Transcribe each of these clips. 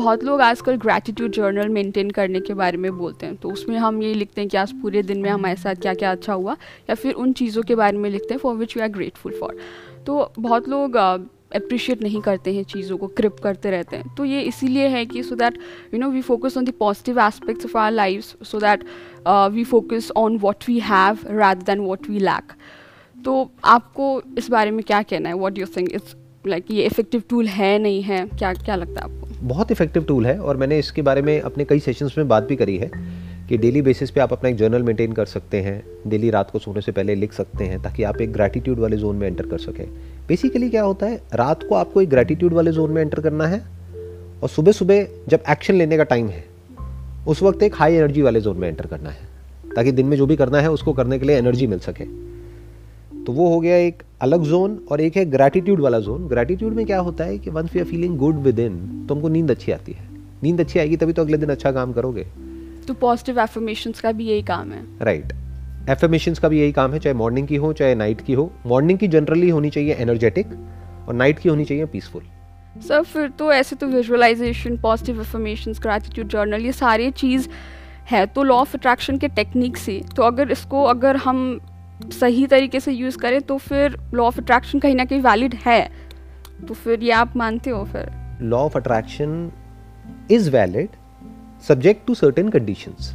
बहुत लोग आजकल ग्रैटिट्यूड जर्नल मेंटेन करने के बारे में बोलते हैं। तो उसमें हम ये लिखते हैं कि आज पूरे दिन में हमारे साथ क्या क्या अच्छा हुआ या फिर उन चीज़ों के बारे में लिखते हैं for which we are grateful for तो बहुत लोग अप्रिशिएट नहीं करते हैं चीज़ों को क्रिप करते रहते हैं। तो ये इसीलिए है कि so that you know we focus on the positive aspects of our life so that we focus on what we have rather than what we lack तो आपको इस बारे में क्या कहना है? What you think it's like ये effective tool है नहीं है? क्या क्या लगता है आपको? बहुत इफ़ेक्टिव टूल है और मैंने इसके बारे में अपने कई सेशंस में बात भी करी है कि डेली बेसिस पे आप अपना एक जर्नल मेंटेन कर सकते हैं डेली रात को सोने से पहले लिख सकते हैं ताकि आप एक ग्रैटिट्यूड वाले जोन में एंटर कर सकें। बेसिकली क्या होता है, रात को आपको एक ग्रैटिट्यूड वाले जोन में एंटर करना है और सुबह सुबह जब एक्शन लेने का टाइम है, उस वक्त एक हाई एनर्जी वाले जोन में एंटर करना है ताकि दिन में जो भी करना है उसको करने के लिए एनर्जी मिल सके। तो वो हो गया एक अलग जोन और एक है ग्रैटिट्यूड वाला जोन ग्रैटिट्यूड में क्या होता है कि once we are feeling good within तो हमको नींद अच्छी आती है. नींद अच्छी आएगी तभी तो अगले दिन अच्छा काम करोगे. तो पॉजिटिव एफर्मेशंस का भी यही काम है. राइट एफर्मेशंस का भी यही काम है चाहे मॉर्निंग की हो चाहे नाइट की हो. मॉर्निंग की जनरली होनी चाहिए एनर्जेटिक और नाइट की होनी चाहिए पीसफुल सर फिर तो ऐसे तो visualisation positive affirmations gratitude journal ये सारी चीज़ है तो लॉ ऑफ़ अट्रैक्शन के टेक्निक से. तो अगर इसको अगर हम सही तरीके से यूज़ करें तो फिर लॉ ऑफ़ अट्रैक्शन कहीं ना कहीं वैलिड है। तो फिर ये आप मानते हो फिर? Law of attraction is valid subject to certain conditions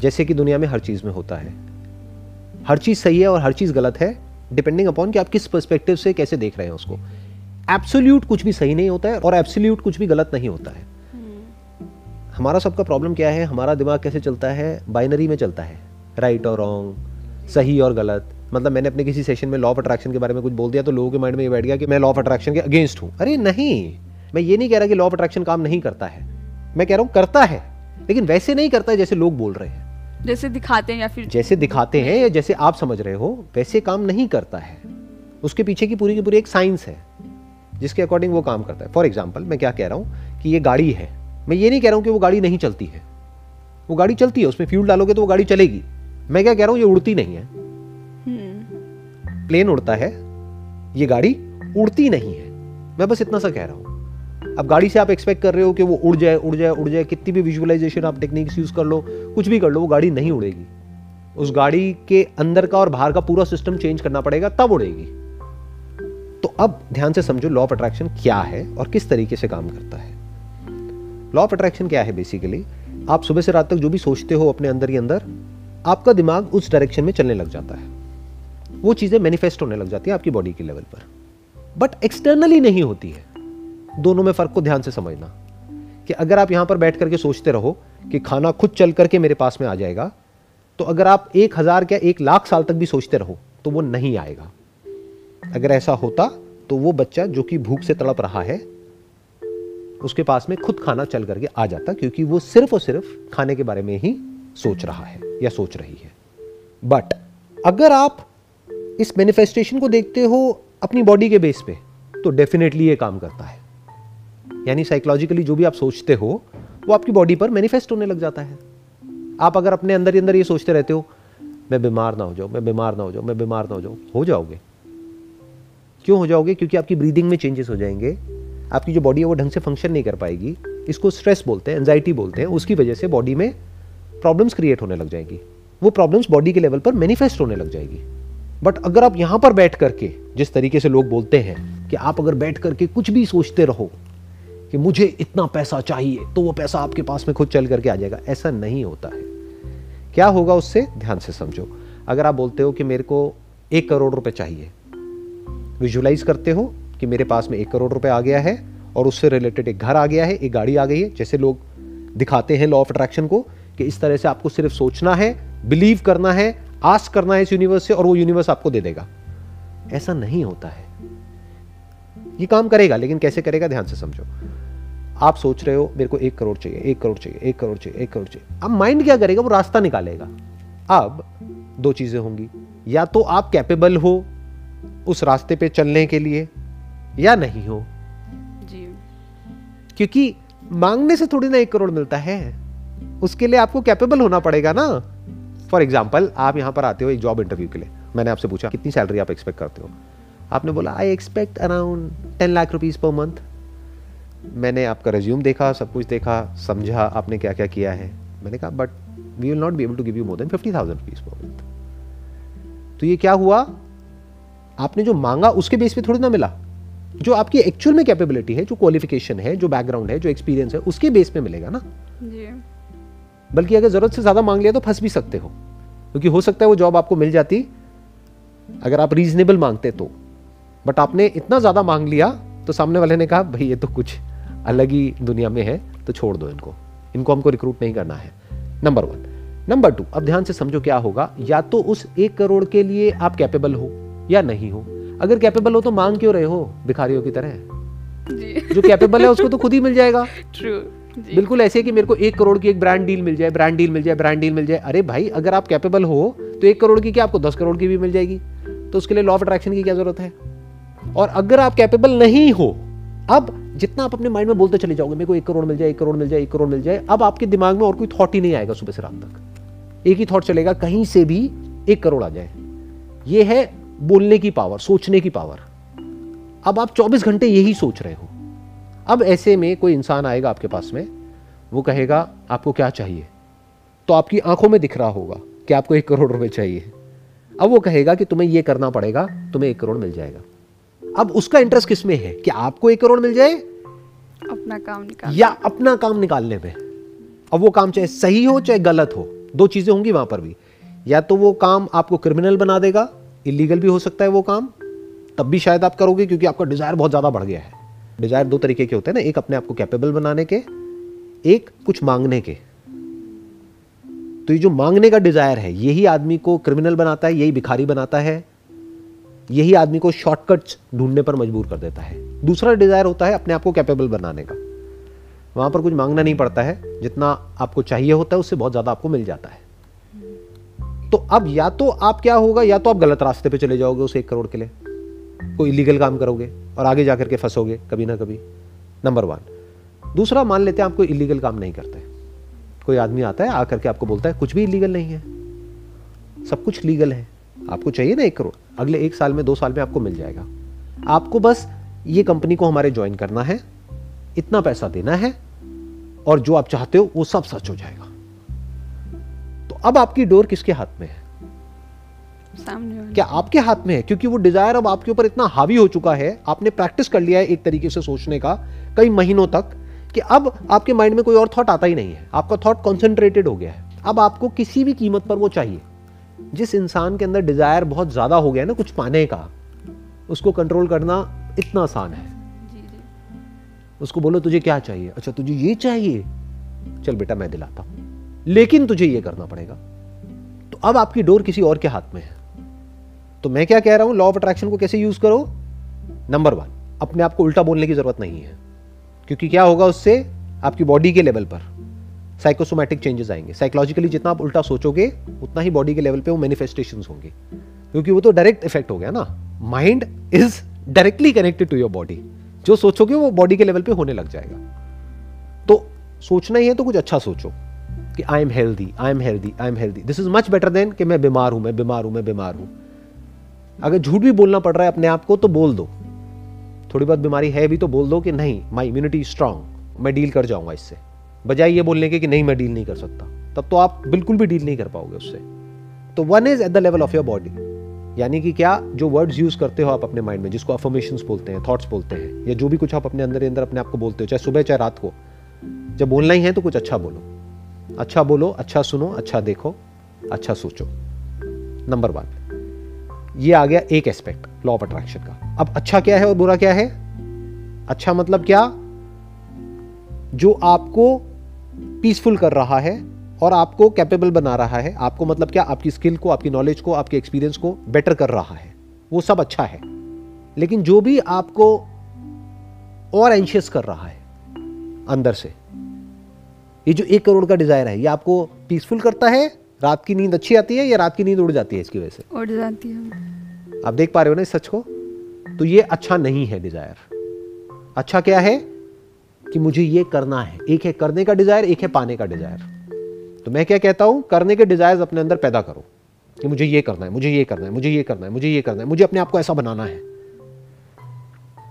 जैसे कि दुनिया में हर चीज़ में होता है। हर चीज़ सही है और हर चीज़ गलत है डिपेंडिंग अपॉन कि आप किस पर्सपेक्टिव से कैसे देख रहे हैं उसको। एब्सोल्यूट कुछ भी सही नहीं होता है और एब्सोल्यूट कुछ भी गलत नहीं होता है। hmm. हमारा सबका प्रॉब्लम क्या है? हमारा दिमाग कैसे चलता है? बाइनरी में चलता है। राइट और रॉन्ग सही और गलत। मतलब मैंने अपने किसी सेशन में लॉ ऑफ़ अट्रैक्शन के बारे में कुछ बोल दिया तो लोगों के माइंड में ये बैठ गया कि मैं लॉ ऑफ़ अट्रैक्शन के अगेंस्ट हूँ। अरे नहीं मैं ये नहीं कह रहा कि लॉ ऑफ़ अट्रैक्शन काम नहीं करता है। मैं कह रहा हूँ करता है लेकिन वैसे नहीं करता है जैसे लोग बोल रहे हैं। जैसे दिखाते हैं या फिर जैसे दिखाते हैं या जैसे आप समझ रहे हो वैसे काम नहीं करता है। उसके पीछे की पूरी की पूरी एक साइंस है जिसके अकॉर्डिंग वो काम करता है। फॉर एग्ज़ाम्पल मैं क्या कह रहा हूँ कि ये गाड़ी है। मैं ये नहीं कह रहा हूँ कि वो गाड़ी नहीं चलती है। वो गाड़ी चलती है उसमें फ्यूल डालोगे तो वो गाड़ी चलेगी। मैं क्या कह रहा हूँ ये उड़ती नहीं है। प्लेन उड़ता है ये गाड़ी उड़ती नहीं है। मैं बस इतना सा कह रहा हूँ। अब गाड़ी से आप एक्सपेक्ट कर रहे हो कि वो उड़ जाए उड़ जाए उड़ जाए कितनी भी विजुअलाइजेशन आप टेक्निक्स यूज़ कर लो कुछ भी कर लो वो गाड़ी नहीं उड़ेगी। उस गाड़ी के अंदर का और बाहर का पूरा सिस्टम चेंज करना पड़ेगा तब उड़ेगी। तो अब ध्यान से समझो लॉ ऑफ़ अट्रैक्शन क्या है और किस तरीके से काम करता है। लॉ ऑफ़ अट्रैक्शन क्या है बेसिकली आप सुबह से रात तक जो भी सोचते हो अपने अंदर ही अंदर आपका दिमाग उस डायरेक्शन में चलने लग जाता है। वो चीज़ें मैनिफेस्ट होने लग जाती है आपकी बॉडी के लेवल पर। बट एक्सटर्नली नहीं होती है। दोनों में फ़र्क को ध्यान से समझना कि अगर आप यहाँ पर बैठ करके सोचते रहो कि खाना खुद चल करके मेरे पास में आ जाएगा तो अगर आप एक हज़ार क्या एक लाख साल तक भी सोचते रहो तो वो नहीं आएगा। अगर ऐसा होता तो वो बच्चा जो कि भूख से तड़प रहा है, उसके पास में खुद खाना चल करके आ जाता, क्योंकि वो सिर्फ़ और सिर्फ़ खाने के बारे में ही सोच रहा है या सोच रही है। बट अगर आप इस मैनिफेस्टेशन को देखते हो अपनी बॉडी के बेस पे तो डेफिनेटली ये काम करता है। यानी साइकोलॉजिकली जो भी आप सोचते हो, वो आपकी बॉडी पर मैनिफेस्ट होने लग जाता है। आप अगर अपने अंदर ही अंदर ये सोचते रहते हो, मैं बीमार ना हो जाऊँ, मैं बीमार ना हो जाऊँ, मैं बीमार ना हो जाऊँ, हो जाओगे। क्यों हो जाओगे? क्योंकि आपकी ब्रीदिंग में चेंजेस हो जाएँगे। आपकी जो बॉडी है, वो ढंग से फ़ंक्शन नहीं कर पाएगी। इसको स्ट्रेस बोलते हैं एंजाइटी बोलते हैं, उसकी वजह से बॉडी में प्रॉब्लम्स क्रिएट होने लग जाएगी। वो प्रॉब्लम्स बॉडी के लेवल पर मैनिफेस्ट होने लग जाएगी। बट अगर आप यहाँ पर बैठ करके, जिस तरीके से लोग बोलते हैं कि आप अगर बैठ करके कुछ भी सोचते रहो कि मुझे इतना पैसा चाहिए तो वो पैसा आपके पास में खुद चल करके आ जाएगा। ऐसा नहीं होता है। क्या होगा उससे? ध्यान से समझो। अगर आप बोलते हो कि मेरे को एक करोड़ रुपए चाहिए विजुलाइज करते हो कि मेरे पास में एक करोड़ रुपए आ गया है और उससे रिलेटेड एक घर आ गया है, एक गाड़ी आ गई है, जैसे लोग दिखाते हैं लॉ ऑफ़ अट्रैक्शन को कि इस तरह से आपको सिर्फ़ सोचना है बिलीव करना है आस्क करना है इस यूनिवर्स से और वो यूनिवर्स आपको दे देगा। ऐसा नहीं होता है। ये काम करेगा लेकिन कैसे करेगा ध्यान से समझो। आप सोच रहे हो मेरे को एक करोड़ चाहिए एक करोड़ चाहिए एक करोड़ चाहिए एक करोड़ चाहिए। अब माइंड क्या करेगा? वो रास्ता निकालेगा। अब दो चीज़ें होंगी। या तो आप कैपेबल हो उस रास्ते पे चलने के लिए या नहीं हो। जी। क्योंकि मांगने से थोड़ी ना एक करोड़ मिलता है। उसके लिए आपको कैपेबल होना पड़ेगा ना? फॉर एग्ज़ाम्पल आप यहाँ पर आते हो एक जॉब इंटरव्यू के लिए। मैंने आपसे पूछा, कितनी सैलरी आप एक्सपेक्ट करते हो? आपने बोला I expect around ten lakh rupees per month मैंने आपका रिज्यूम देखा, सब कुछ देखा, समझा, आपने क्या क्या किया है। मैंने कहा but we will not be able to give you more than fifty thousand rupees per month तो ये क्या हुआ? आपने जो मांगा, उसके बेस पे थोड़ी ना मिला। जो आपकी एक्चुअल में कैपेबिलिटी है, जो क्वालिफिकेशन है, जो बैकग्राउंड है, जो एक्सपीरियंस है, उसके बेस पे मिलेगा ना? बल्कि अगर ज़रूरत से ज़्यादा मांग लिया तो फंस भी सकते हो। क्योंकि हो सकता है वो जॉब आपको मिल जाती अगर आप रीजनेबल मांगते तो। बट आपने इतना ज़्यादा मांग लिया तो सामने वाले ने कहा भाई ये तो कुछ अलग ही दुनिया में है तो छोड़ दो इनको। इनको हमको रिक्रूट नहीं करना है। नंबर वन नंबर टू अब ध्यान से समझो क्या होगा। या तो उस एक करोड़ के लिए आप कैपेबल हो या नहीं हो। अगर कैपेबल हो तो मांग क्यों रहे हो भिखारियों की तरह? जी। जो कैपेबल है उसको तो खुद ही मिल जाएगा। ट्रू बिल्कुल ऐसे कि मेरे को एक करोड़ की एक ब्रांड डील मिल जाए ब्रांड डील मिल जाए ब्रांड डील मिल जाए। अरे भाई, अगर आप कैपेबल हो तो एक करोड़ की क्या आपको दस करोड़ की भी मिल जाएगी? तो उसके लिए लॉ ऑफ़ अट्रैक्शन की क्या ज़रूरत है? और अगर आप कैपेबल नहीं हो, अब जितना आप अपने माइंड में बोलते चले जाओगे, मेरे को एक करोड़ मिल जाए, एक करोड़ मिल जाए, एक करोड़ मिल जाए, अब आपके दिमाग में और कोई थॉट ही नहीं आएगा सुबह से रात तक। एक ही थॉट चलेगा, कहीं से भी एक करोड़ आ जाए। ये है बोलने की पावर सोचने की पावर अब आप 24 घंटे यही सोच रहे हो। अब ऐसे में कोई इंसान आएगा आपके पास में वो कहेगा आपको क्या चाहिए? तो आपकी आँखों में दिख रहा होगा कि आपको एक करोड़ रुपए चाहिए। अब वो कहेगा कि तुम्हें ये करना पड़ेगा तुम्हें एक करोड़ मिल जाएगा। अब उसका इंटरेस्ट किसमें है? कि आपको एक करोड़ मिल जाए? अपना काम निकाल। या अपना काम निकालने में। अब वो काम चाहे सही हो चाहे गलत हो दो चीज़ें होंगी वहाँ पर भी। या तो वो काम आपको क्रिमिनल बना देगा इलीगल भी हो सकता है वो काम तब भी शायद आप करोगे क्योंकि आपका डिज़ायर बहुत ज़्यादा बढ़ गया है। डिज़ायर दो तरीके के होते हैं ना, एक अपने आप को कैपेबल बनाने के, एक कुछ मांगने के। तो ये जो मांगने का डिज़ायर है, यही आदमी को क्रिमिनल बनाता है, यही भिखारी बनाता है, यही आदमी को शॉर्टकट्स ढूँढने पर मजबूर कर देता है। दूसरा डिज़ायर होता है अपने आप को कैपेबल बनाने का। वहाँ पर कुछ मांगना नहीं पड़ता है, जितना आपको चाहिए होता है, उससे बहुत ज़्यादा आपको मिल जाता है। तो अब या तो आप क्या होगा, या तो आप गलत रास्ते पे चले जाओगे उस एक करोड़ के लिए। कोई इलीगल काम करोगे और आगे जाकर के फंसोगे कभी ना कभी नंबर वन दूसरा, मान लेते हैं आप कोई इलीगल काम नहीं करते। कोई आदमी आता है, आकर के आपको बोलता है, कुछ भी इलीगल नहीं है। सब कुछ लीगल है। आपको चाहिए ना एक करोड़। अगले एक साल में, दो साल में आपको मिल जाएगा। आपको बस ये कंपनी को हमारे ज्वाइन करना है, इतना पैसा देना है, और जो आप चाहते हो, वो सब सच हो जाएगा। तो अब आपकी डोर किसके हाथ में है? सामने क्या आपके हाथ में है? क्योंकि वो डिज़ायर अब आपके ऊपर इतना हावी हो चुका है आपने प्रैक्टिस कर लिया है एक तरीके से सोचने का कई महीनों तक कि अब आपके माइंड में कोई और थॉट आता ही नहीं है। आपका थॉट कॉन्सेंट्रेटेड हो गया है। अब आपको किसी भी कीमत पर वो चाहिए। जिस इंसान के अंदर डिज़ायर बहुत ज़्यादा हो गया है ना कुछ पाने का उसको कंट्रोल करना इतना आसान है। उसको बोलो तुझे क्या चाहिए? अच्छा तुझे ये चाहिए। चल बेटा मैं दिलाता हूँ। लेकिन तुझे ये करना पड़ेगा। तो अब आपकी डोर किसी और के हाथ में है। तो मैं क्या कह रहा हूँ लॉ ऑफ़ अट्रैक्शन को कैसे यूज़ करो? नंबर वन अपने आप को उल्टा बोलने की ज़रूरत नहीं है। क्योंकि क्या होगा उससे? आपकी बॉडी के लेवल पर साइकोसोमैटिक चेंजेस आएँगे। साइकोलॉजिकली जितना आप उल्टा सोचोगे, उतना ही बॉडी के लेवल पे वो मैनिफेस्टेशन होंगे। क्योंकि वो तो डायरेक्ट इफ़ेक्ट हो गया ना। Mind is directly connected to your body जो सोचोगे, वो बॉडी के लेवल पे होने लग जाएगा। तो सोचना ही है तो कुछ अच्छा सोचो कि I am healthy I am healthy I am healthy this is much better than कि मैं बीमार हूँ, मैं बीमार हूँ, मैं बीमार हूँ। अगर झूठ भी बोलना पड़ रहा है अपने आप को तो बोल दो। थोड़ी बहुत बीमारी है भी तो बोल दो कि नहीं माई इम्यूनिटी स्ट्रांग मैं डील कर जाऊँगा इससे। बजाय ये बोलने के कि नहीं, मैं डील नहीं कर सकता। तब तो आप बिल्कुल भी डील नहीं कर पाओगे उससे। तो one is at the level of your body यानी कि क्या, जो वर्ड्स यूज़ करते हो आप अपने माइंड में, जिसको अफर्मेशन बोलते हैं थॉट्स बोलते हैं, या जो भी कुछ आप अपने अंदर अंदर अपने आप को बोलते हो, चाहे सुबह, चाहे रात को, जब बोलना ही है तो कुछ अच्छा बोलो। अच्छा बोलो अच्छा सुनो अच्छा देखो अच्छा सोचो। नंबर वन ये आ गया एक एस्पेक्ट लॉ ऑफ़ अट्रैक्शन का। अब अच्छा क्या है और बुरा क्या है? अच्छा मतलब क्या? जो आपको पीसफुल कर रहा है और आपको कैपेबल बना रहा है, आपको मतलब क्या? आपकी स्किल को, आपकी नॉलेज को, आपके एक्सपीरियंस को बेटर कर रहा है। वो सब अच्छा है। लेकिन जो भी आपको और एंशियस कर रहा है, अंदर से, ये जो एक करोड़ का डिज़ायर है, ये आपको पीसफुल करता है रात की नींद अच्छी आती है या रात की नींद उड़ जाती है इसकी वजह से? उड़ जाती है। आप देख पा रहे हो ना इस सच को? तो ये अच्छा नहीं है डिज़ायर अच्छा क्या है? कि मुझे ये करना है। एक है करने का डिज़ायर एक है पाने का डिज़ायर तो मैं क्या कहता हूँ? करने के डिजायर्स अपने अंदर पैदा करो। कि मुझे ये करना है मुझे ये करना है मुझे ये करना है मुझे ये करना है मुझे अपने आप को ऐसा बनाना है।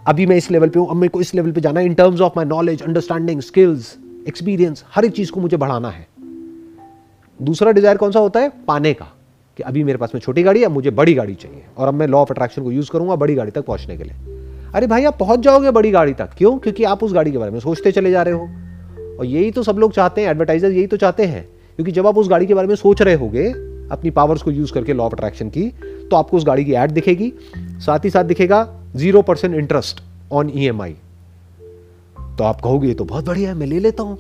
अभी मैं इस लेवल पे हूँ अब मेरे को इस लेवल पे जाना है। In terms of my knowledge understanding skills experience हर एक चीज़ को मुझे बढ़ाना है। दूसरा डिज़ायर कौन सा होता है? पाने का, कि अभी मेरे पास में छोटी गाड़ी है, मुझे बड़ी गाड़ी चाहिए, और अब मैं लॉ ऑफ़ अट्रैक्शन को यूज़ करूँगा बड़ी गाड़ी तक पहुँचने के लिए। अरे भाई, आप पहुँच जाओगे बड़ी गाड़ी तक, क्यों? क्योंकि आप उस गाड़ी के बारे में सोचते चले जा रहे हो। और यही तो सब लोग चाहते हैं एडवर्टाइजर यही तो चाहते हैं, क्योंकि जब आप उस गाड़ी के बारे में सोच रहे होगे, अपनी पावर्स को यूज़ करके लॉ ऑफ़ अट्रैक्शन की तो आपको उस गाड़ी की एड दिखेगी। साथ ही साथ दिखेगा zero percent interest on EMI तो आप कहोगे, ये तो बहुत बढ़िया है, मैं ले लेता हूँ।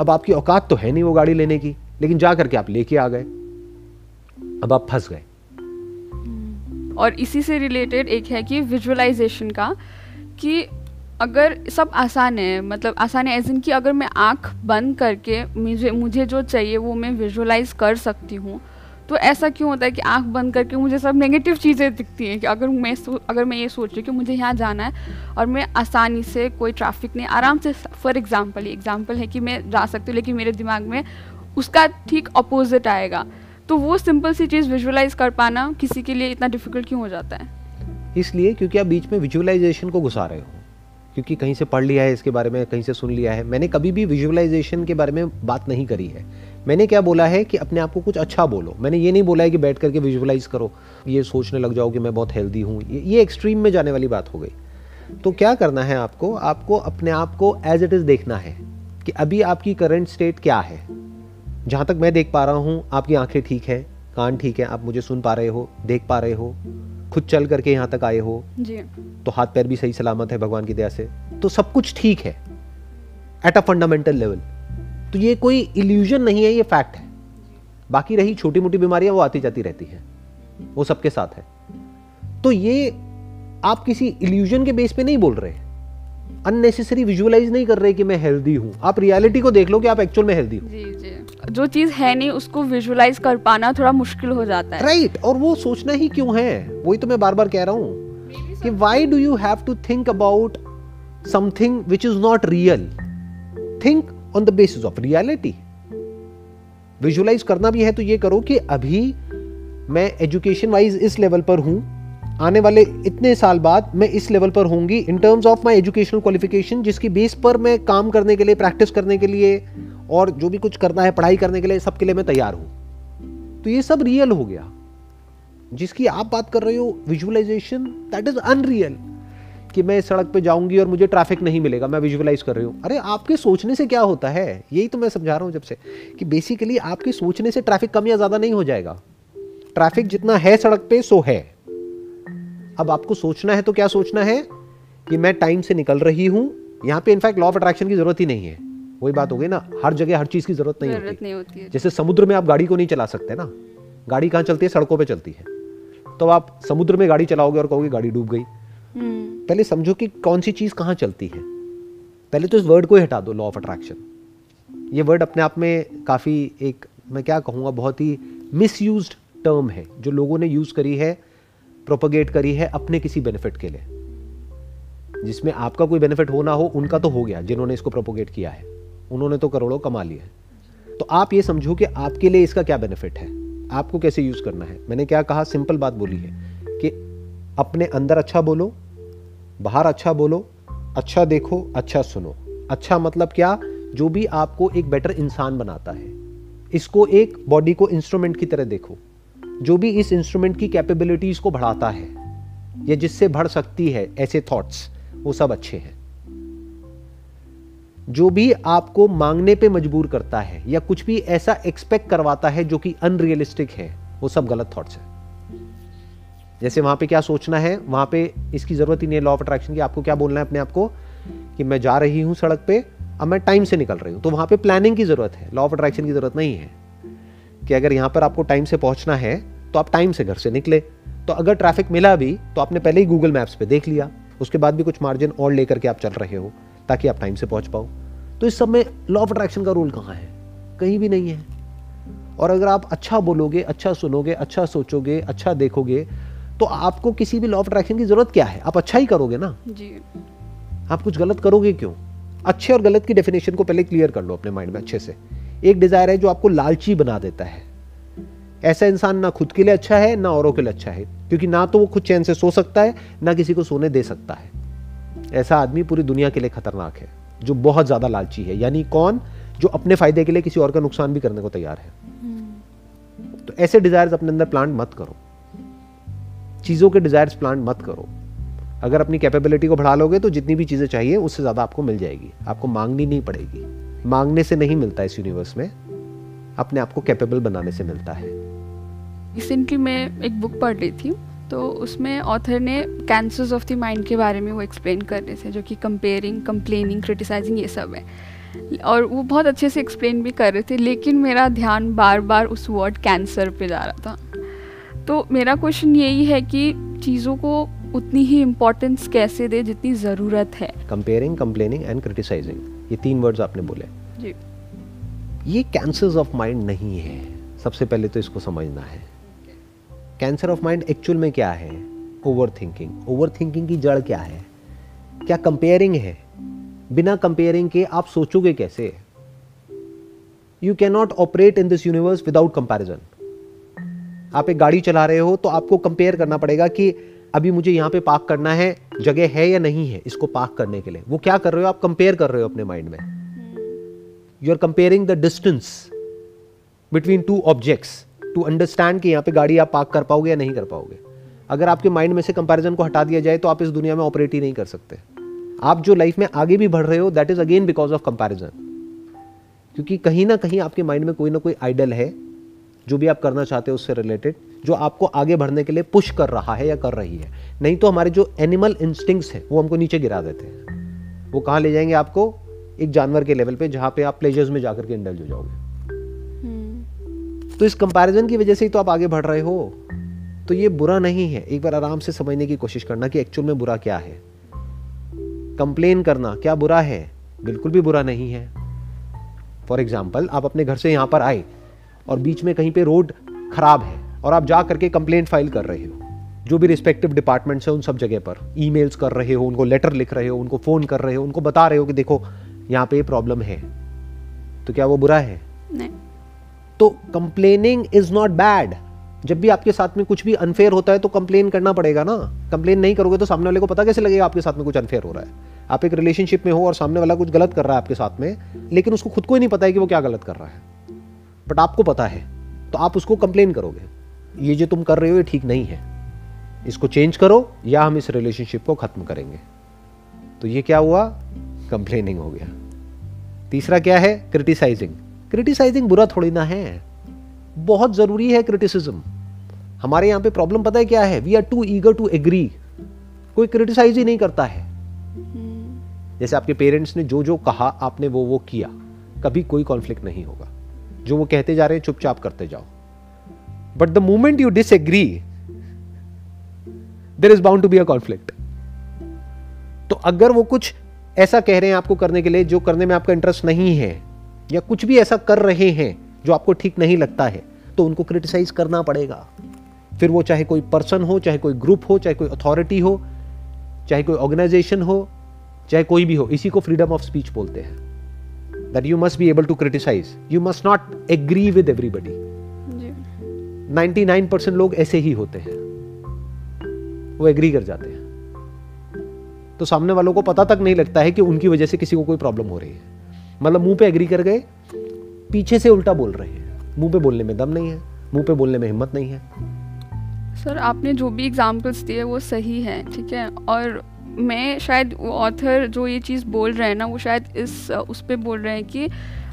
अब आपकी औकात तो है नहीं वो गाड़ी लेने की। लेकिन जा करके आप लेके आ गए। अब आप फंस गए। और इसी से रिलेटेड एक है कि विजुअलाइजेशन का, कि अगर सब आसान है मतलब आसान है एज इन कि अगर मैं आँख बंद करके मुझे मुझे जो चाहिए वो मैं विजुअलाइज कर सकती हूँ। तो ऐसा क्यों होता है कि आँख बंद करके मुझे सब नेगेटिव चीज़ें दिखती हैं कि अगर मैं अगर मैं ये सोच रही कि मुझे यहाँ जाना है और मैं आसानी से कोई ट्रैफ़िक नहीं, आराम से फॉर एग्ज़ाम्पल एग्ज़ाम्पल है कि मैं जा सकती हूँ, लेकिन मेरे दिमाग में उसका ठीक अपोजिट आएगा। तो वो सिंपल सी चीज़ विजुअलाइज कर पाना किसी के लिए इतना डिफ़िकल्ट क्यों हो जाता है? इसलिए क्योंकि आप बीच में विजुअलाइजेशन को घुसा रहे हो। क्योंकि कहीं से पढ़ लिया है इसके बारे में कहीं से सुन लिया है। मैंने कभी भी विजुअलाइजेशन के बारे में बात नहीं करी है। मैंने क्या बोला है कि अपने आप को कुछ अच्छा बोलो। मैंने ये नहीं बोला है कि बैठ करके विजुअलाइज करो। ये सोचने लग जाओ कि मैं बहुत हेल्दी हूँ। ये, ये एक्सट्रीम में जाने वाली बात हो गई। तो क्या करना है आपको? आपको अपने आप को एज इट इज़ देखना है कि अभी आपकी करंट स्टेट क्या है। जहाँ तक मैं देख पा रहा हूँ आपकी आँखें ठीक है कान ठीक है आप मुझे सुन पा रहे हो देख पा रहे हो खुद चल करके यहाँ तक आए हो। जी। तो हाथ पैर भी सही सलामत है भगवान की दया से। तो सब कुछ ठीक है एट अ फंडामेंटल लेवल तो ये कोई इल्यूजन नहीं है ये फैक्ट है। बाकी रही छोटी मोटी बीमारियाँ वो आती जाती रहती हैं। वो सबके साथ है। तो ये आप किसी इल्यूजन के बेस पे नहीं बोल रहे अननेसेसरी विजुअलाइज नहीं कर रहे कि मैं हेल्दी हूँ। आप रियलिटी को देख लो कि आप एक्चुअल में हेल्दी हो। जी जी। जो चीज़ है नहीं उसको विजुअलाइज कर पाना थोड़ा मुश्किल हो जाता है। Right right. और वो सोचना ही क्यों है? वही तो मैं बार बार कह रहा हूँ कि why do you have to think about something which is not real think on the basis of reality visualise करना भी है तो ये करो कि अभी मैं एजुकेशन वाइज इस लेवल पर हूँ आने वाले इतने साल बाद मैं इस लेवल पर होंगी in terms of my educational qualification जिसकी बेस पर मैं काम करने के लिए प्रैक्टिस करने के लिए और जो भी कुछ करना है, पढ़ाई करने के लिए सबके लिए मैं तैयार हूँ। तो ये सब रियल हो गया। जिसकी आप बात कर रहे हो विजुअलाइजेशन दैट इज़ अनरियल कि मैं सड़क पे जाऊँगी और मुझे ट्रैफ़िक नहीं मिलेगा, मैं विजुअलाइज कर रही हूँ। अरे, आपके सोचने से क्या होता है? यही तो मैं समझा रहा हूँ जब से कि बेसिकली आपके सोचने से ट्रैफ़िक कम या ज़्यादा नहीं हो जाएगा। ट्रैफ़िक जितना है सड़क पे सो है। अब आपको सोचना है तो क्या सोचना है? कि मैं टाइम से निकल रही हूँ यहाँ पे इनफैक्ट लॉ ऑफ़ अट्रैक्शन की ज़रूरत ही नहीं है। वही बात हो गई ना हर जगह हर चीज़ की ज़रूरत नहीं होती। नहीं होती है। जैसे समुद्र में आप गाड़ी को नहीं चला सकते ना गाड़ी कहाँ चलती है? सड़कों पर चलती है। तो आप समुद्र में गाड़ी चलाओगे और कहोगे गाड़ी डूब गई। हम्म। पहले समझो कि कौन सी चीज़ कहाँ चलती है। पहले तो इस वर्ड को ही हटा दो लॉ ऑफ़ अट्रैक्शन ये वर्ड अपने आप में काफ़ी एक मैं क्या कहूँगा बहुत ही मिस टर्म है जो लोगों ने यूज़ करी है। प्रोपोगेट करी है अपने किसी बेनिफिट के लिए। जिसमें आपका कोई बेनिफिट हो ना हो, उनका तो हो गया, जिन्होंने इसको प्रोपोगेट किया है। उन्होंने तो करोड़ों कमा है। तो आप ये समझो कि आपके लिए इसका क्या बेनिफिट है। आपको कैसे यूज़ करना है? मैंने क्या कहा? सिंपल बात बोली है कि अपने अंदर अच्छा बोलो, बाहर अच्छा बोलो अच्छा देखो अच्छा सुनो। अच्छा मतलब क्या? जो भी आपको एक बेटर इंसान बनाता है। इसको एक बॉडी को इंस्ट्रूमेंट की तरह देखो। जो भी इस इंस्ट्रूमेंट की कैपेबिलिटीज को बढ़ाता है, या जिससे बढ़ सकती है, ऐसे थॉट्स वो सब अच्छे हैं। जो भी आपको मांगने पे मजबूर करता है, या कुछ भी ऐसा एक्सपेक्ट करवाता है जो कि अनरियलिस्टिक है, वो सब गलत थॉट्स है। जैसे वहाँ पे क्या सोचना है, वहाँ पे इसकी ज़रूरत ही नहीं है लॉ ऑफ़ अट्रैक्शन की, आपको क्या बोलना है अपने आप को? कि मैं जा रही हूँ सड़क पे, अब मैं टाइम से निकल रही हूँ। तो वहाँ पे प्लानिंग की ज़रूरत है लॉ ऑफ़ अट्रैक्शन की ज़रूरत नहीं है। कि अगर यहाँ पर आपको टाइम से पहुँचना है तो आप टाइम से घर से निकले। तो अगर ट्रैफ़िक मिला भी तो आपने पहले ही गूगल मैप्स पे देख लिया। उसके बाद भी कुछ मार्जिन और लेकर के आप चल रहे हो ताकि आप टाइम से पहुँच पाओ। तो इस सब में लॉ ऑफ़ अट्रैक्शन का रोल कहाँ है? कहीं भी नहीं है। और अगर आप अच्छा बोलोगे अच्छा सुनोगे अच्छा सोचोगे अच्छा देखोगे तो आपको किसी भी लॉ ऑफ़ अट्रैक्शन की ज़रूरत क्या है? आप अच्छा ही करोगे ना? जी। आप कुछ गलत करोगे क्यों? अच्छे और गलत की डेफिनेशन को पहले क्लियर कर लो अपने माइंड में अच्छे से। एक डिज़ायर है जो आपको लालची बना देता है। ऐसा इंसान ना खुद के लिए अच्छा है ना औरों के लिए अच्छा है क्योंकि ना तो वो खुद चैन से सो सकता है ना किसी को सोने दे सकता है। ऐसा आदमी पूरी दुनिया के लिए खतरनाक है जो बहुत ज़्यादा लालची है। यानी कौन? जो अपने फ़ायदे के लिए किसी और का नुकसान भी करने को तैयार है। तो ऐसे डिजायर्स अपने अंदर प्लांट मत करो। चीज़ों के डिजायर्स प्लांट मत करो। अगर अपनी कैपेबिलिटी को बढ़ा लोगे तो जितनी भी चीज़ें चाहिए उससे ज़्यादा आपको मिल जाएगी। आपको मांगनी नहीं पड़ेगी। मांगने से नहीं मिलता इस यूनिवर्स में अपने आप को कैपेबल बनाने से मिलता है। रिसेंटली मैं एक बुक पढ़ रही थी तो उसमें ऑथर ने कैंसर्स ऑफ़ द माइंड के बारे में वो एक्सप्लेन कर रहे थे जो कि कंपेयरिंग कंप्लेनिंग क्रिटिसाइजिंग ये सब है। और वो बहुत अच्छे से एक्सप्लेन भी कर रहे थे लेकिन मेरा ध्यान बार बार उस वर्ड कैंसर पे जा रहा था। तो मेरा क्वेश्चन यही है कि चीज़ों को उतनी ही इम्पोर्टेंस कैसे दे जितनी ज़रूरत है? कंपेयरिंग कंप्लेनिंग एंड क्रिटिसाइजिंग ये तीन वर्ड्स आपने बोले। जी। ये कैंसर्स ऑफ़ माइंड नहीं है। सबसे पहले तो इसको समझना है। कैंसर ऑफ़ माइंड एक्चुअल में क्या है? ओवर थिंकिंग ओवर थिंकिंग की जड़ क्या है? क्या कंपेयरिंग है? बिना कंपेयरिंग के आप सोचोगे कैसे? You can not operate in this universe without comparison आप एक गाड़ी चला रहे हो तो आपको कंपेयर करना पड़ेगा कि अभी मुझे यहाँ पे पार्क करना है जगह है या नहीं है इसको पार्क करने के लिए। वो क्या कर रहे हो आप? कंपेयर कर रहे हो अपने माइंड में। You are comparing the distance between two objects to understand कि यहाँ पे गाड़ी आप पार्क कर पाओगे या नहीं कर पाओगे। अगर आपके माइंड में से कंपैरिजन को हटा दिया जाए तो आप इस दुनिया में ऑपरेट ही नहीं कर सकते। आप जो लाइफ में आगे भी बढ़ रहे हो that is again because of comparison क्योंकि कहीं ना कहीं आपके माइंड में कोई ना कोई आइडल है जो भी आप करना चाहते हो उससे रिलेटेड जो आपको आगे बढ़ने के लिए पुश कर रहा है या कर रही है। नहीं तो हमारे जो एनिमल इंस्टिंक्ट्स हैं वो हमको नीचे गिरा देते हैं। वो कहाँ ले जाएँगे आपको? एक जानवर के लेवल पे जहाँ पे आप प्लेजर्स में जाकर के इंडल्ज हो जाओगे। तो इस कंपैरिजन की वजह से ही तो आप आगे बढ़ रहे हो। तो ये बुरा नहीं है। एक बार आराम से समझने की कोशिश करना कि एक्चुअल में बुरा क्या है। कंप्लेन करना क्या बुरा है? बिल्कुल भी बुरा नहीं है। फॉर एग्ज़ाम्पल आप अपने घर से यहाँ पर आए और बीच में कहीं पे रोड खराब है और आप जा करके कंप्लेंट फ़ाइल कर रहे हो। जो भी रिस्पेक्टिव डिपार्टमेंट्स है उन सब जगह पर। ईमेल्स कर रहे हो उनको लेटर लिख रहे हो उनको फ़ोन कर रहे हो उनको बता रहे हो कि देखो यहाँ पे प्रॉब्लम है। तो क्या वो बुरा है? नहीं। तो कंप्लेनिंग इज़ नॉट बैड जब भी आपके साथ में कुछ भी अनफेयर होता है तो कंप्लेन करना पड़ेगा ना। कंप्लेन नहीं करोगे तो सामने वाले को पता कैसे लगेगा आपके साथ में कुछ अनफेयर हो रहा है। आप एक रिलेशनशिप में हो और सामने वाला कुछ गलत कर रहा है आपके साथ में लेकिन उसको खुद को ही नहीं पता है कि वो क्या गलत कर रहा है। बट आपको पता है तो आप उसको कंप्लेन करोगे। ये जो तुम कर रहे हो ये ठीक नहीं है। इसको चेंज करो या हम इस रिलेशनशिप को खत्म करेंगे। तो ये क्या हुआ? कंप्लेनिंग हो गया। तीसरा क्या है? क्रिटिसाइजिंग क्रिटिसाइजिंग बुरा थोड़ी ना है। बहुत ज़रूरी है क्रिटिसिज्म हमारे यहाँ पे प्रॉब्लम पता है क्या है? We are too eager to agree कोई क्रिटिसाइज ही नहीं करता है। जैसे आपके पेरेंट्स ने जो जो कहा आपने वो वो किया। कभी कोई कॉन्फ्लिक्ट नहीं होगा। जो वो कहते जा रहे हैं, चुपचाप करते जाओ। But the moment you disagree there is bound to be a conflict तो अगर वो कुछ ऐसा कह रहे हैं आपको करने के लिए, जो करने में आपका इंटरेस्ट नहीं है, या कुछ भी ऐसा कर रहे हैं, जो आपको ठीक नहीं लगता है तो उनको क्रिटिसाइज करना पड़ेगा। फिर वो चाहे कोई पर्सन हो, चाहे कोई ग्रुप हो, चाहे कोई अथॉरिटी हो, चाहे कोई ऑर्गेनाइजेशन हो, चाहे कोई भी हो, इसी को फ्रीडम ऑफ़ स्पीच बोलते हैं। You must be able to criticise you must not agree with everybody जी। 99% लोग ऐसे ही होते हैं। वो एग्री कर जाते हैं। तो सामने वालों को पता तक नहीं लगता है कि उनकी वजह से किसी को कोई प्रॉब्लम हो रही है। मतलब मुँह पे एग्री कर गए पीछे से उल्टा बोल रहे हैं। मुँह पे बोलने में दम नहीं है मुँह पे बोलने में हिम्मत नहीं है। सर आपने जो भी एग्जांपल्स दिए वो सही है ठीक है? और मैं शायद वो ऑथर जो ये चीज़ बोल रहे हैं ना, वो शायद इस, उस पर बोल रहे हैं कि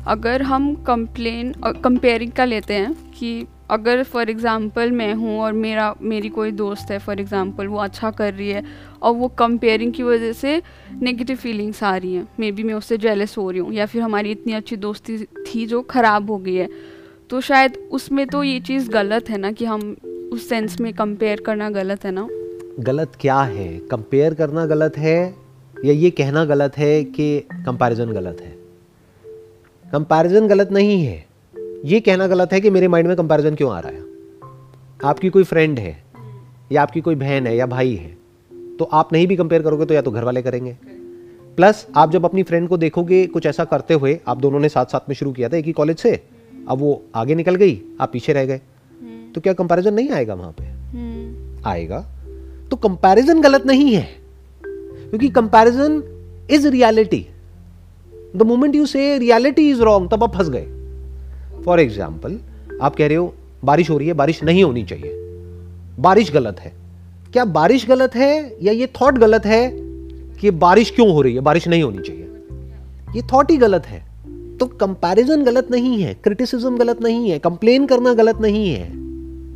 अगर हम कंप्लेन कंपेयरिंग का लेते हैं कि अगर फॉर एग्ज़ाम्पल मैं हूँ और मेरा, मेरी कोई दोस्त है फॉर एग्ज़ाम्पल वो अच्छा कर रही है और वो कंपेयरिंग की वजह से नेगेटिव फीलिंग्स आ रही हैं मे बी मैं उससे जेलस हो रही हूँ या फिर हमारी इतनी अच्छी दोस्ती थी जो ख़राब हो गई है तो शायद उसमें तो ये चीज़ गलत है ना कि हम उस सेंस में कंपेयर करना गलत है ना? गलत क्या है? कंपेयर करना गलत है या ये कहना गलत है कि कंपैरिजन गलत है? कंपैरिजन गलत नहीं है। ये कहना गलत है कि मेरे माइंड में कंपैरिजन क्यों आ रहा है? आपकी कोई फ्रेंड है या आपकी कोई बहन है या भाई है तो आप नहीं भी कंपेयर करोगे तो या तो घर वाले करेंगे। प्लस आप जब अपनी फ्रेंड को देखोगे कुछ ऐसा करते हुए आप दोनों ने साथ साथ में शुरू किया था एक ही कॉलेज से अब वो आगे निकल गई आप पीछे रह गए। तो क्या कंपैरिजन नहीं आएगा वहाँ पे? आएगा। तो कंपैरिजन गलत नहीं है। क्योंकि comparison is reality the moment you say reality is wrong तब आप फंस गए। फॉर एग्ज़ाम्पल आप कह रहे हो, बारिश हो रही है, बारिश नहीं होनी चाहिए। बारिश गलत है। क्या बारिश गलत है या ये थॉट गलत है कि बारिश क्यों हो रही है, बारिश नहीं होनी चाहिए? ये थॉट ही गलत है। तो कंपैरिजन गलत नहीं है क्रिटिसिज्म गलत नहीं है कंप्लेन करना गलत नहीं है।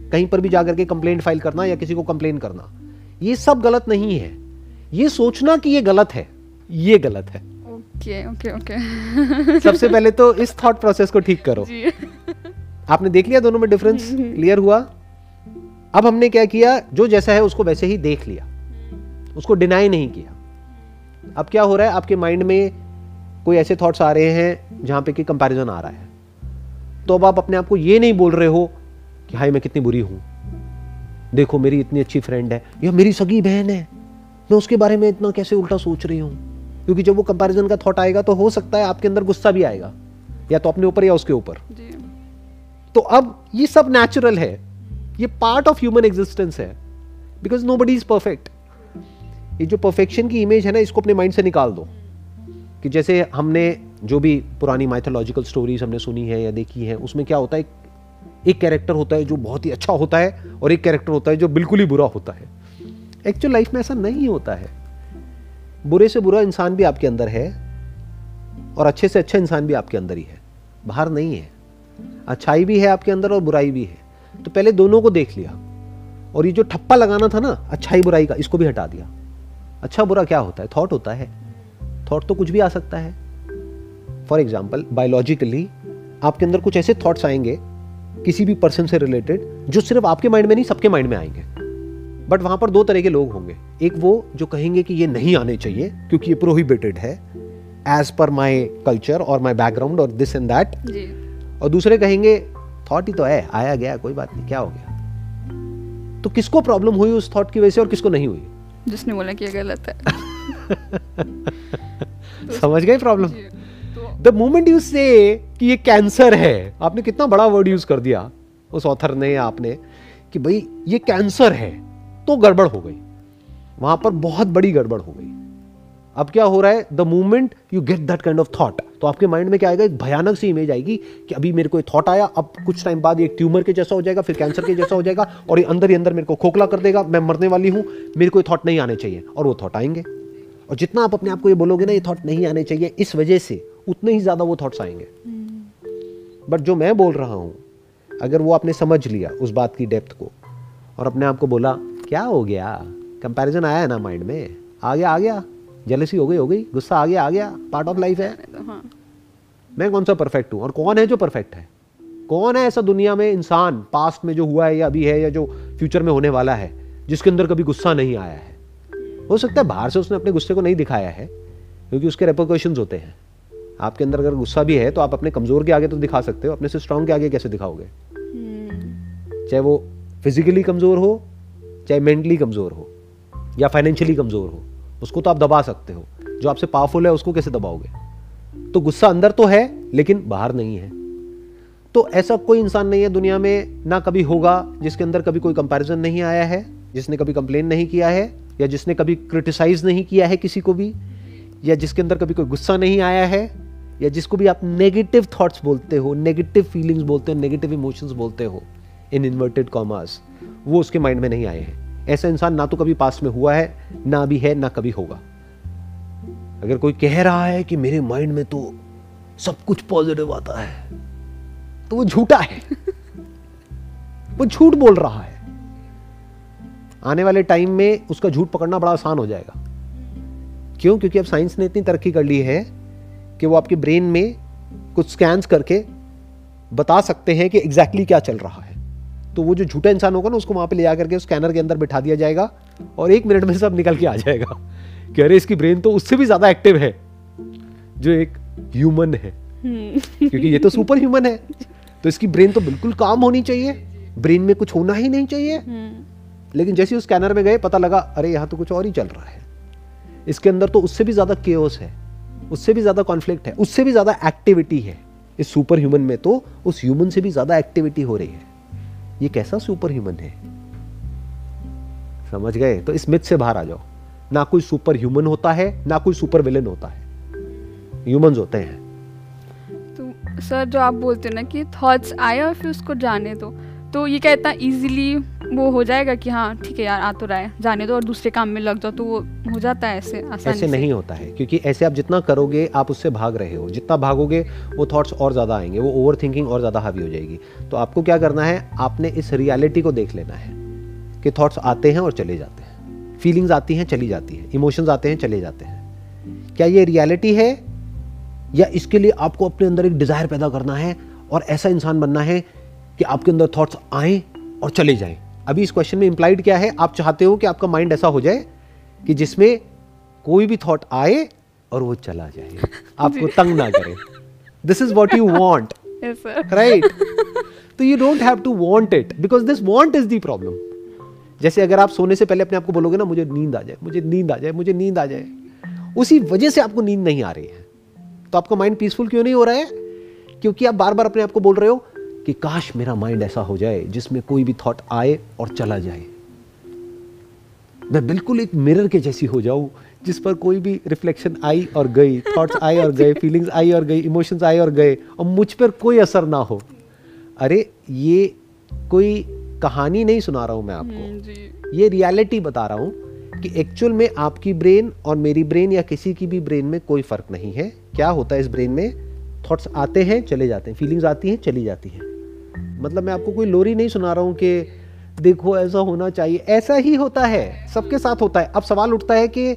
कहीं पर भी जाकर के कंप्लेंट फ़ाइल करना या किसी को कंप्लेन करना। ये सब गलत नहीं है। ये सोचना कि ये गलत है ये गलत है। Okay okay okay. सबसे पहले तो इस थॉट प्रोसेस को ठीक करो। आपने देख लिया दोनों में डिफरेंस क्लियर हुआ? अब हमने क्या किया? जो जैसा है उसको वैसे ही देख लिया। उसको डिनाई नहीं किया। अब क्या हो रहा है? आपके माइंड में कोई ऐसे थॉट्स आ रहे हैं जहाँ पे कि कंपैरिजन आ रहा है। तो अब आप अपने आप को ये नहीं बोल रहे हो कि हाई मैं कितनी बुरी हूँ। देखो मेरी इतनी अच्छी फ्रेंड है। या मेरी सगी बहन है। मैं उसके बारे में इतना कैसे उल्टा सोच रही हूँ? क्योंकि जब वो कंपैरिजन का थॉट आएगा तो हो सकता है आपके अंदर गुस्सा भी आएगा। या तो अपने ऊपर या उसके ऊपर। तो अब ये सब नेचुरल है। ये पार्ट ऑफ़ ह्यूमन एग्जिस्टेंस है। Because nobody is perfect ये जो परफेक्शन की इमेज है ना इसको अपने माइंड से निकाल दो। कि जैसे हमने जो भी पुरानी माइथोलॉजिकल स्टोरीज हमने सुनी है या देखी है उसमें क्या होता है? एक कैरेक्टर होता है जो बहुत ही अच्छा होता है और एक कैरेक्टर होता है जो बिल्कुल ही बुरा होता है। एक्चुअल लाइफ में ऐसा नहीं होता है। बुरे से बुरा इंसान भी आपके अंदर है और अच्छे से अच्छा इंसान भी आपके अंदर ही है। बाहर नहीं है। अच्छाई भी है आपके अंदर और बुराई भी है। तो पहले दोनों को देख लिया। और ये जो ठप्पा लगाना था ना, अच्छाई बुराई का, इसको भी हटा दिया। अच्छा बुरा क्या होता है? थॉट होता है। थॉट तो कुछ भी आ सकता है। फॉर एग्ज़ाम्पल बायोलॉजिकली आपके अंदर कुछ ऐसे थॉट्स आएँगे किसी भी पर्सन से रिलेटेड जो सिर्फ़ आपके माइंड में नहीं सबके माइंड में आएँगे। बट वहाँ पर दो तरह के लोग होंगे। एक वो जो कहेंगे कि ये नहीं आने चाहिए क्योंकि ये प्रोहिबिटेड है एज पर माई कल्चर और माई बैकग्राउंड और दिस एंड दैट और दूसरे कहेंगे थॉट ही तो है आया गया कोई बात नहीं क्या हो गया? तो किसको प्रॉब्लम हुई उस थॉट की वजह से और किसको नहीं हुई? जिसने बोला कि ये गलत है। समझ गए प्रॉब्लम द मोमेंट यू से कि ये कैंसर है, आपने कितना बड़ा वर्ड यूज़ कर दिया उस ऑथर ने आपने कि भाई ये कैंसर है तो गड़बड़ हो गई। वहाँ पर बहुत बड़ी गड़बड़ हो गई। अब क्या हो रहा है? The moment you get that kind of thought तो आपके माइंड में क्या आएगा? एक भयानक सी इमेज आएगी कि अभी मेरे को एक थॉट आया, अब कुछ टाइम बाद ये ट्यूमर के जैसा हो जाएगा, फिर कैंसर के जैसा हो जाएगा, और ये अंदर ही अंदर मेरे को खोखला कर देगा, मैं मरने वाली हूँ, मेरे को थॉट नहीं आने चाहिए, और वो थॉट आएँगे। और जितना आप अपने आप को ये बोलोगे ना, ये थॉट नहीं आने चाहिए, इस वजह से उतने ही ज़्यादा वो थॉट्स आएँगे। बट जो मैं बोल रहा हूँ अगर वो आपने समझ लिया उस बात की डेप्थ को और अपने आप को बोला क्या हो गया? कंपैरिजन आया है ना माइंड में? आ गया आ गया? जेलसी हो गई हो गई? गुस्सा आ गया आ गया? पार्ट ऑफ़ लाइफ है? हाँ। मैं कौन सा परफेक्ट हूँ? और कौन है जो परफेक्ट है? कौन है ऐसा दुनिया में इंसान पास्ट में जो हुआ है या अभी है या जो फ्यूचर में होने वाला है जिसके अंदर कभी गुस्सा नहीं आया है? हो सकता है बाहर से उसने अपने गुस्से को नहीं दिखाया है क्योंकि उसके रेपोकेशन होते हैं। आपके अंदर अगर गुस्सा भी है तो आप अपने कमज़ोर के आगे तो दिखा सकते हो। अपने से स्ट्रांग के आगे कैसे दिखाओगे? हम्म। चाहे वो फिजिकली कमज़ोर हो चाहे मेंटली कमज़ोर हो या फाइनेंशियली कमज़ोर हो उसको तो आप दबा सकते हो। जो आपसे पावरफुल है उसको कैसे दबाओगे? तो गुस्सा अंदर तो है लेकिन बाहर नहीं है। तो ऐसा कोई इंसान नहीं है दुनिया में ना कभी होगा जिसके अंदर कभी कोई कंपैरिजन नहीं आया है जिसने कभी कंप्लेन नहीं किया है या जिसने कभी क्रिटिसाइज नहीं किया है किसी को भी या जिसके अंदर कभी कोई गुस्सा नहीं आया है। या जिसको भी आप नेगेटिव थॉट्स बोलते हो नेगेटिव फीलिंग्स बोलते हो नेगेटिव इमोशंस बोलते हो इन इन्वर्टेड कॉमर्स वो उसके माइंड में नहीं आए हैं। ऐसा इंसान ना तो कभी पास में हुआ है, ना अभी है, ना कभी होगा। अगर कोई कह रहा है कि मेरे माइंड में तो सब कुछ पॉजिटिव आता है तो वो झूठा है। वो झूठ बोल रहा है। आने वाले टाइम में उसका झूठ पकड़ना बड़ा आसान हो जाएगा। क्यों? क्योंकि अब साइंस ने इतनी तरक्की कर ली है कि वो आपके ब्रेन में कुछ स्कैन्स करके बता सकते हैं कि एग्जैक्टली exactly क्या चल रहा है। तो वो जो झूठा इंसान होगा ना उसको वहाँ पे ले जाकर के स्कैनर के अंदर बिठा दिया जाएगा और एक मिनट में सब निकल के आ जाएगा। कि अरे इसकी ब्रेन तो उससे भी ज़्यादा एक्टिव है जो एक ह्यूमन है। क्योंकि ये तो सुपर ह्यूमन है। तो इसकी ब्रेन तो बिल्कुल काम होनी चाहिए। ब्रेन में कुछ होना ही नहीं चाहिए। लेकिन जैसे उस स्कैनर में गए पता लगा अरे यहाँ तो कुछ और ही चल रहा है। इसके अंदर तो उससे भी ज़्यादा केओस है। उससे भी ज़्यादा कॉन्फ्लिक्ट है, उससे भी ज़्यादा एक्टिविटी है। इस सुपर ह्यूमन में तो उस ह्यूमन से भी ज़्यादा एक्टिविटी हो रही है। ये कैसा सुपर ह्यूमन है? समझ गए? तो इस मिथ से बाहर आ जाओ। ना कोई सुपर ह्यूमन होता है, ना कोई सुपर विलन होता है। ह्यूमंस होते हैं। तो सर जो आप बोलते हैं ना कि थॉट्स आए और फिर उसको जाने दो तो ये क्या इतना इजीली वो हो जाएगा कि हाँ ठीक है यार आ तो रहा है जाने दो और दूसरे काम में लग जाओ तो वो हो जाता है ऐसे आसानी ऐसे नहीं होता है क्योंकि ऐसे आप जितना करोगे आप उससे भाग रहे हो। जितना भागोगे वो थॉट्स और ज़्यादा आएँगे वो ओवर थिंकिंग और ज़्यादा हावी हो जाएगी। तो आपको क्या करना है आपने इस रियलिटी को देख लेना है कि थॉट्स आते हैं और चले जाते हैं। फीलिंग्स आती हैं चली जाती हैं। इमोशंस आते हैं चले जाते हैं। क्या ये रियलिटी है? या इसके लिए आपको अपने अंदर एक डिज़ायर पैदा करना है और ऐसा इंसान बनना है कि आपके अंदर थॉट्स आए और चले जाएँ। अभी इस क्वेश्चन में इंप्लाइड क्या है? आप चाहते हो कि आपका माइंड ऐसा हो जाए कि जिसमें कोई भी थॉट आए और वो चला जाए। आपको तंग ना करे। This is what you want right तो you don't have to want it because this want is the problem जैसे अगर आप सोने से पहले अपने आप को बोलोगे ना मुझे नींद आ जाए मुझे नींद आ जाए मुझे नींद आ जाए। उसी वजह से आपको नींद नहीं आ रही है। तो आपका माइंड पीसफुल क्यों नहीं हो रहा है? क्योंकि आप बार बार अपने आप को बोल रहे हो कि काश मेरा माइंड ऐसा हो जाए जिसमें कोई भी थॉट आए और चला जाए। मैं बिल्कुल एक मिरर के जैसी हो जाऊँ जिस पर कोई भी रिफ्लेक्शन आई और गई थॉट्स आए और गए फीलिंग्स आई और गई इमोशंस आए और गए और मुझ पर कोई असर ना हो। अरे ये कोई कहानी नहीं सुना रहा हूँ मैं आपको। हम्म, ये रियलिटी बता रहा हूँ कि एक्चुअल में आपकी ब्रेन और मेरी ब्रेन या किसी की भी ब्रेन में कोई फ़र्क नहीं है। क्या होता है इस ब्रेन में? थॉट्स आते हैं चले जाते हैं फीलिंग्स आती हैं चली जाती हैं। मतलब मैं आपको कोई लोरी नहीं सुना रहा हूँ कि देखो, ऐसा होना चाहिए। ऐसा ही होता है, सबके साथ होता है। अब सवाल उठता है कि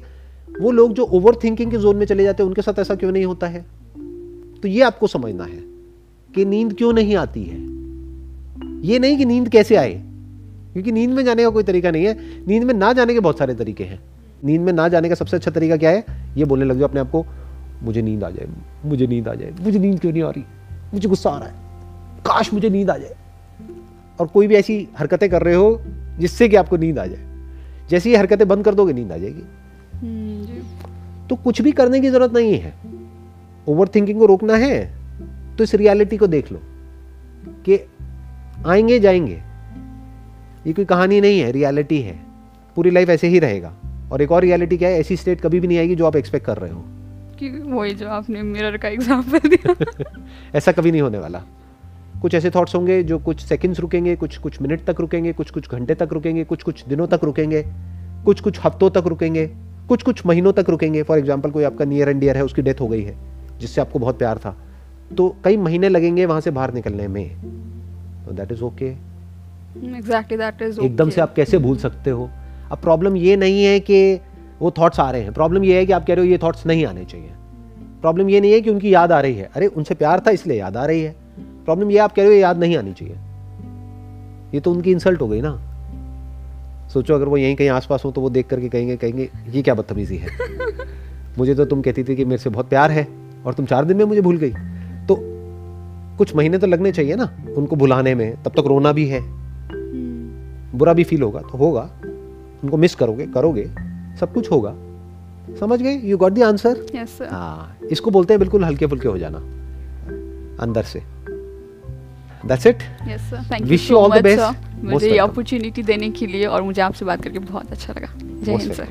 वो लोग जो ओवर थिंकिंग के जोन में चले जाते हैं, उनके साथ ऐसा क्यों नहीं होता है? तो ये आपको समझना है कि नींद क्यों नहीं आती है। ये नहीं कि नींद कैसे आए, क्योंकि नींद में जाने का कोई तरीका नहीं है। नींद में ना जाने के बहुत सारे तरीके हैं। नींद में ना जाने का सबसे अच्छा तरीका क्या है? ये बोलने लग जाओ अपने आप को, मुझे नींद आ जाए, मुझे नींद आ जाए, मुझे नींद क्यों नहीं आ रही? मुझे गुस्सा आ रहा है। काश मुझे नींद आ जाए। और कोई भी ऐसी हरकतें कर रहे हो जिससे कि आपको नींद आ जाए। जैसी ये हरकतें बंद कर दोगे नींद आ जाएगी। हम्म, तो कुछ भी करने की ज़रूरत नहीं है। ओवर थिंकिंग को रोकना है तो इस रियलिटी को देख लो कि आएँगे जाएँगे। ये कोई कहानी नहीं है रियलिटी है। पूरी लाइफ ऐसे ही रहेगा। और एक और रियलिटी क्या है ऐसी स्टेट कभी भी नहीं आएगी जो आप एक्सपेक्ट कर रहे हो। कि वही जो आपने मिरर का एग्जांपल दिया। ऐसा कभी नहीं होने वाला। कुछ ऐसे थॉट्स होंगे जो कुछ सेकंड्स रुकेंगे कुछ कुछ मिनट तक रुकेंगे कुछ कुछ घंटे तक रुकेंगे कुछ कुछ दिनों तक रुकेंगे कुछ कुछ हफ्तों तक रुकेंगे कुछ कुछ महीनों तक रुकेंगे। फॉर एग्ज़ाम्पल कोई आपका नियर एंड डियर है उसकी डेथ हो गई है जिससे आपको बहुत प्यार था। तो कई महीने लगेंगे वहाँ से बाहर निकलने में। तो that is okay exactly that is एकदम से आप कैसे भूल सकते हो? अब प्रॉब्लम ये नहीं है कि वो थॉट्स आ रहे हैं। प्रॉब्लम ये है कि आप कह रहे हो ये थॉट्स नहीं आने चाहिए। प्रॉब्लम ये नहीं है कि उनकी याद आ रही है। अरे उनसे प्यार था इसलिए याद आ रही है। प्रॉब्लम ये आप कह रहे हो याद नहीं आनी चाहिए। ये तो उनकी इंसल्ट हो गई ना। सोचो अगर वो यहीं कहीं आसपास हो तो वो देख करके कहेंगे कहेंगे ये क्या बदतमीजी है? मुझे तो तुम कहती थी कि मेरे से बहुत प्यार है और तुम चार दिन में मुझे भूल गई। तो कुछ महीने तो लगने चाहिए ना उनको भुलाने में। तब तक रोना भी है। हम्म। बुरा भी फील होगा तो होगा। उनको मिस करोगे करोगे। सब कुछ होगा। समझ गए? यू गॉट द आंसर हाँ इसको बोलते हैं बिल्कुल हल्के फुल्के हो जाना। अंदर से। That's it yes sir thank you all the best मुझे ये अपॉर्चुनिटी देने के लिए और मुझे आपसे बात करके बहुत अच्छा लगा। जय हिंद सर